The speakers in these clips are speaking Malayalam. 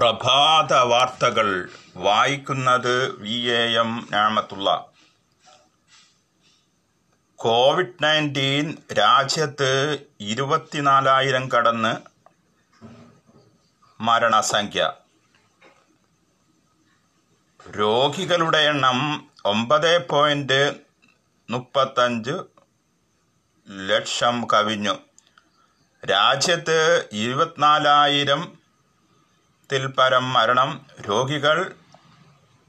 പ്രഭാത വാർത്തകൾ വായിക്കുന്നത് വി എ എം ഞാമത്തുള്ള കോവിഡ് നയന്റീൻ രാജ്യത്ത് ഇരുപത്തിനാലായിരം കടന്ന് മരണസംഖ്യ. രോഗികളുടെ എണ്ണം ഒമ്പത് പോയിന്റ് മുപ്പത്തഞ്ച് ലക്ഷം കവിഞ്ഞു. രാജ്യത്ത് ഇരുപത്തിനാലായിരം ത്തിൽ പരം മരണം. രോഗികൾ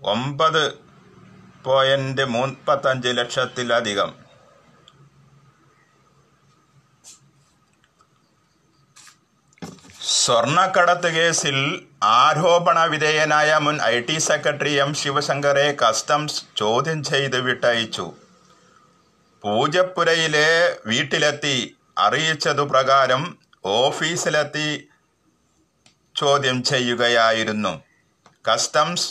ഒമ്പത് പോയിന്റ് മുപ്പത്തഞ്ച് ലക്ഷത്തിലധികം. സ്വർണക്കടത്ത് കേസിൽ ആരോപണ വിധേയനായ മുൻ ഐ ടി സെക്രട്ടറി എം ശിവശങ്കറെ കസ്റ്റംസ് ചോദ്യം ചെയ്ത് വിട്ടയച്ചു. പൂജപ്പുരയിലെ വീട്ടിലെത്തി. അറിയിച്ചതു പ്രകാരം ഓഫീസിലെത്തി. ചോദ്യം ചെയ്യുകയായിരുന്നു. കസ്റ്റംസ്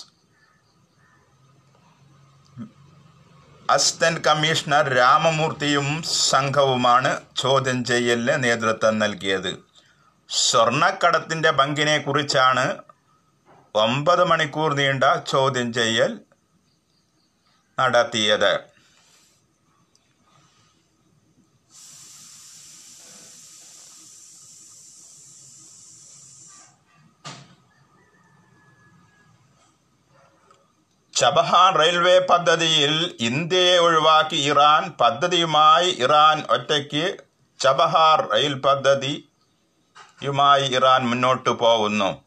അസിസ്റ്റന്റ് കമ്മീഷണർ രാമമൂർത്തിയും സംഘവുമാണ് ചോദ്യം ചെയ്യലിന് നേതൃത്വം നൽകിയത്. സ്വർണക്കടത്തിന്റെ ബങ്കിനെ കുറിച്ചാണ് ഒമ്പത് മണിക്കൂർ നീണ്ട ചോദ്യം ചെയ്യൽ നടത്തിയത്. ചബഹാർ റെയിൽവേ പദ്ധതിയിൽ ഇന്ത്യയെ ഒഴിവാക്കി ഇറാൻ പദ്ധതിയുമായി ഇറാൻ ഒറ്റയ്ക്ക് ചബഹാർ റെയിൽ പദ്ധതിയുമായി ഇറാൻ മുന്നോട്ടു പോകുന്നു.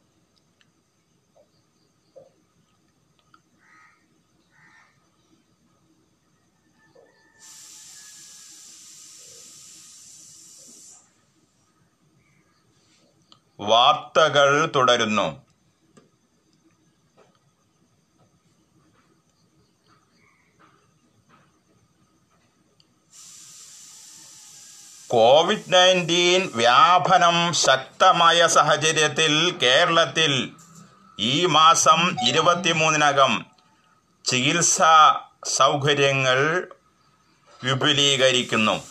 വാർത്തകൾ തുടരുന്നു. കോവിഡ് നയന്റീൻ വ്യാപനം ശക്തമായ സാഹചര്യത്തിൽ കേരളത്തിൽ ഈ മാസം ഇരുപത്തിമൂന്നിനകം ചികിത്സാ സൗകര്യങ്ങൾ വിപുലീകരിക്കുന്നു.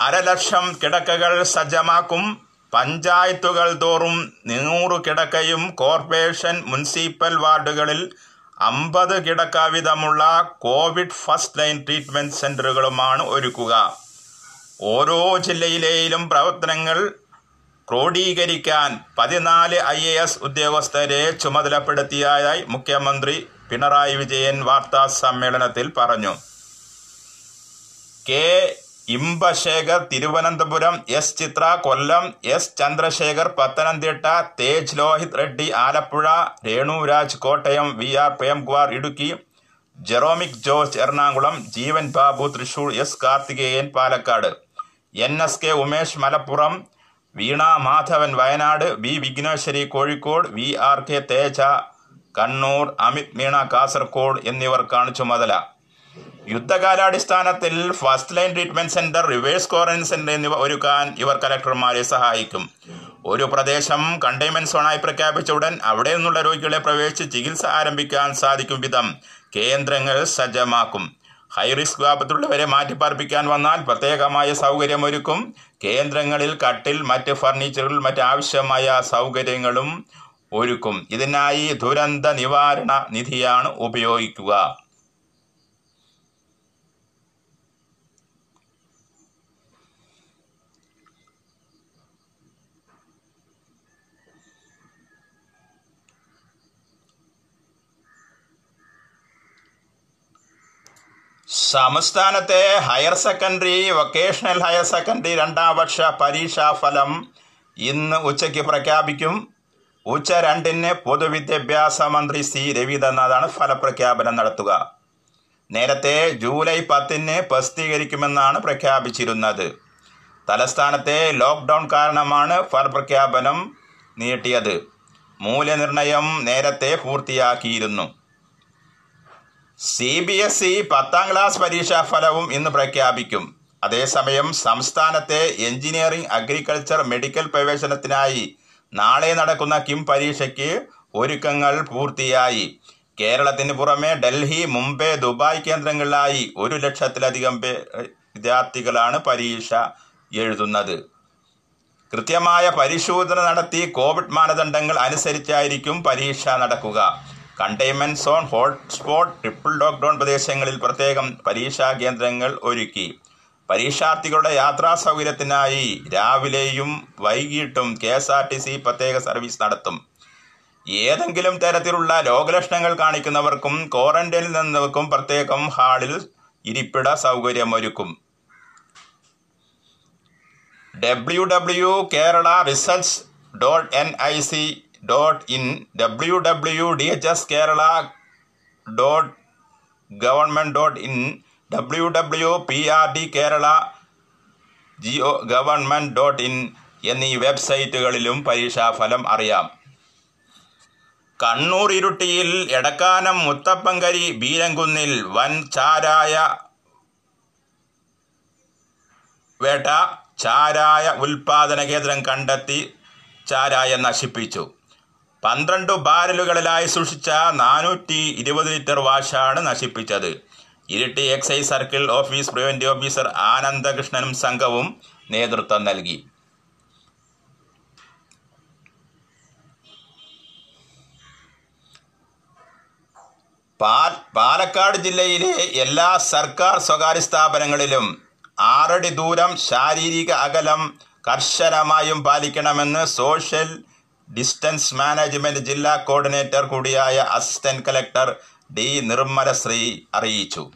അരലക്ഷം കിടക്കകൾ സജ്ജമാക്കും. പഞ്ചായത്തുകൾ തോറും നൂറ് കിടക്കയും കോർപ്പറേഷൻ മുനിസിപ്പൽ വാർഡുകളിൽ അമ്പത് കിടക്ക വിധമുള്ള കോവിഡ് ഫസ്റ്റ് ലൈൻ ട്രീറ്റ്മെന്റ് സെന്ററുകളുമാണ് ഒരുക്കുക. ഓരോ ജില്ലയിലെയും പ്രവർത്തനങ്ങൾ ക്രോഡീകരിക്കാൻ പതിനാല് ഐ എ എസ് ഉദ്യോഗസ്ഥരെ ചുമതലപ്പെടുത്തിയതായി മുഖ്യമന്ത്രി പിണറായി വിജയൻ വാർത്താ സമ്മേളനത്തിൽ പറഞ്ഞു. K. Imbasekhar Thiruvananthapuram S. Chitra Kollam S. Chandrasekhar Pathanamthitta Tej Lohith Reddy Alappuzha Renuraj Kottayam V. R. Premkumar Idukki Jeromic George Ernakulam Jeevan Babu Thrissur S. Karthikeyan Palakkad. N S K Umesh Malappuram Veena Madhavan Wayanad V Vighneswari Kozhikode V R K Teja Kannur Amit Meena Kasaragod എന്നിവർക്കാണ് ചുമതല. യുദ്ധകാലാടിസ്ഥാനത്തിൽ first line treatment centre reverse quarantine centre എന്നിവ ഒരുക്കാൻ ഇവർ കലക്ടർമാരെ സഹായിക്കും. ഒരു പ്രദേശം കണ്ടെയ്ൻമെന്റ് സോണായി പ്രഖ്യാപിച്ച ഉടൻ അവിടെ നിന്നുള്ള രോഗികളെ പ്രവേശിച്ച് ചികിത്സ ആരംഭിക്കാൻ സാധിക്കും വിധം കേന്ദ്രങ്ങൾ സജ്ജമാക്കും. ഹൈറിസ്ക് വിഭാഗത്തിലുള്ളവരെ മാറ്റിപ്പാർപ്പിക്കാൻ വന്നാൽ പ്രത്യേകമായ സൗകര്യമൊരുക്കും. കേന്ദ്രങ്ങളിൽ കട്ടിൽ മറ്റ് ഫർണിച്ചറുകൾ മറ്റ് ആവശ്യമായ സൗകര്യങ്ങളും ഒരുക്കും. ഇതിനായി ദുരന്ത നിവാരണ നിധിയാണ് ഉപയോഗിക്കുക. സംസ്ഥാനത്തെ higher secondary vocational higher secondary രണ്ടാം വർഷ പരീക്ഷാ ഫലം ഇന്ന് ഉച്ചയ്ക്ക് പ്രഖ്യാപിക്കും. ഉച്ച രണ്ടിന് പൊതുവിദ്യാഭ്യാസ മന്ത്രി സി. രവീന്ദ്രനാഥാണ് ഫലപ്രഖ്യാപനം നടത്തുക. നേരത്തെ ജൂലൈ പത്തിന് പ്രസിദ്ധീകരിക്കുമെന്നാണ് പ്രഖ്യാപിച്ചിരുന്നത്. തലസ്ഥാനത്തെ ലോക്ക്ഡൗൺ കാരണമാണ് ഫലപ്രഖ്യാപനം നീട്ടിയത്. മൂല്യനിർണയം നേരത്തെ പൂർത്തിയാക്കിയിരുന്നു. സി ബി എസ് ഇ പത്താം ക്ലാസ് പരീക്ഷാ ഫലവും ഇന്ന് പ്രഖ്യാപിക്കും. അതേസമയം സംസ്ഥാനത്തെ എഞ്ചിനീയറിംഗ് അഗ്രികൾച്ചർ മെഡിക്കൽ പ്രവേശനത്തിനായി നാളെ നടക്കുന്ന കിം പരീക്ഷയ്ക്ക് ഒരുക്കങ്ങൾ പൂർത്തിയായി. കേരളത്തിന് പുറമെ ഡൽഹി മുംബൈ ദുബായ് കേന്ദ്രങ്ങളിലായി ഒരു ലക്ഷത്തിലധികം വിദ്യാർത്ഥികളാണ് പരീക്ഷ എഴുതുന്നത്. കൃത്യമായ പരിശോധന നടത്തി കോവിഡ് മാനദണ്ഡങ്ങൾ അനുസരിച്ചായിരിക്കും പരീക്ഷ നടക്കുക. Containment zone hotspot triple lockdown പ്രദേശങ്ങളിൽ പ്രത്യേകം പരീക്ഷാ കേന്ദ്രങ്ങൾ ഒരുക്കി. പരീക്ഷാർത്ഥികളുടെ യാത്രാ സൗകര്യത്തിനായി രാവിലെയും വൈകിട്ടും K S R T C പ്രത്യേക സർവീസ് നടത്തും. ഏതെങ്കിലും തരത്തിലുള്ള രോഗലക്ഷണങ്ങൾ കാണിക്കുന്നവർക്കും ക്വാറന്റൈനിൽ നിന്നവർക്കും പ്രത്യേകം ഹാളിൽ ഇരിപ്പിട സൗകര്യമൊരുക്കും. W W Kerala results dot N I C dot in W W D H S Kerala dot government dot in W W P R D Kerala G O government dot in എന്നീ വെബ്സൈറ്റുകളിലും പരീക്ഷാഫലം അറിയാം. കണ്ണൂർ ഇരുട്ടിയിൽ എടക്കാനം മുത്തപ്പങ്കരി ബീരങ്കുന്നിൽ വൻ ചാരായ വേട്ട ചാരായ ഉൽപാദന കേന്ദ്രം കണ്ടെത്തി ചാരായ നശിപ്പിച്ചു. പന്ത്രണ്ട് ബാരലുകളിലായി സൂക്ഷിച്ച നാനൂറ്റി ഇരുപത് ലിറ്റർ വാഷാണ് നശിപ്പിച്ചത്. Iritty excise circle office preventive officer ആനന്ദകൃഷ്ണനും സംഘവും നേതൃത്വം നൽകി. പാലക്കാട് ജില്ലയിലെ എല്ലാ സർക്കാർ സ്വകാര്യ സ്ഥാപനങ്ങളിലും ആറടി ദൂരം ശാരീരിക അകലം കർശനമായും പാലിക്കണമെന്ന് സോഷ്യൽ ഡിസ്റ്റൻസ് മാനേജ്മെന്റ് ജില്ലാ കോർഡിനേറ്റർ കൂടിയായ അസിസ്റ്റന്റ് കലക്ടർ ഡി നിർമ്മലശ്രീ അറിയിച്ചു.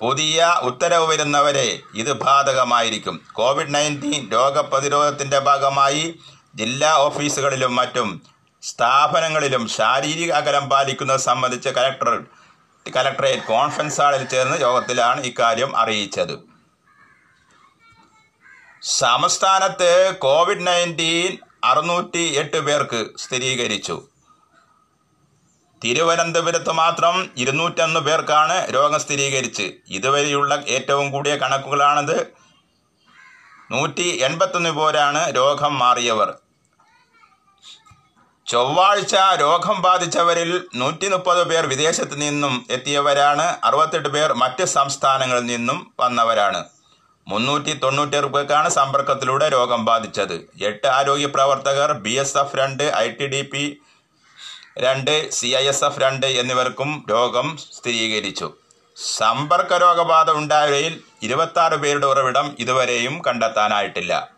പുതിയ ഉത്തരവ് വരുന്നവരെ ഇത് ബാധകമായിരിക്കും. കോവിഡ് നയന്റീൻ രോഗപ്രതിരോധത്തിന്റെ ഭാഗമായി ജില്ലാ ഓഫീസുകളിലും മറ്റും സ്ഥാപനങ്ങളിലും ശാരീരിക അകലം പാലിക്കുന്നത് സംബന്ധിച്ച് കലക്ടർ കലക്ടറേറ്റ് കോൺഫറൻസ് ഹാളിൽ ചേർന്ന യോഗത്തിലാണ് ഇക്കാര്യം അറിയിച്ചത്. സംസ്ഥാനത്ത് കോവിഡ് നയന്റീൻ അറുന്നൂറ്റി എട്ട് പേർക്ക് സ്ഥിരീകരിച്ചു. തിരുവനന്തപുരത്ത് മാത്രം ഇരുന്നൂറ്റൊന്ന് പേർക്കാണ് രോഗം സ്ഥിരീകരിച്ച്. ഇതുവരെയുള്ള ഏറ്റവും കൂടിയ കണക്കുകളാണത്. നൂറ്റി എൺപത്തൊന്ന് പേരാണ് രോഗം മാറിയവർ. ചൊവ്വാഴ്ച രോഗം ബാധിച്ചവരിൽ നൂറ്റി മുപ്പത് പേർ വിദേശത്ത് നിന്നും എത്തിയവരാണ്. അറുപത്തെട്ട് പേർ മറ്റ് സംസ്ഥാനങ്ങളിൽ നിന്നും വന്നവരാണ്. മുന്നൂറ്റി തൊണ്ണൂറ്റേഴ് പേർക്കാണ് സമ്പർക്കത്തിലൂടെ രോഗം ബാധിച്ചത്. എട്ട് ആരോഗ്യ പ്രവർത്തകർ ബി എസ് എഫ് രണ്ട് ഐ ടി ഡി പി രണ്ട് സി ഐ എസ് എഫ് രണ്ട് എന്നിവർക്കും രോഗം സ്ഥിരീകരിച്ചു. സമ്പർക്ക രോഗബാധ ഉണ്ടായവരിൽ ഇരുപത്തി ആറ് പേരുടെ ഉറവിടം ഇതുവരെയും കണ്ടെത്താനായിട്ടില്ല.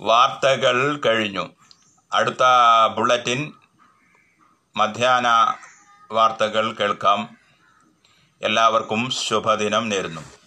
വാർത്തകൾ കഴിഞ്ഞു. അടുത്ത ബുള്ളറ്റിൻ മധ്യാഹ്ന വാർത്തകൾ കേൾക്കാം. എല്ലാവർക്കും ശുഭദിനം നേരുന്നു.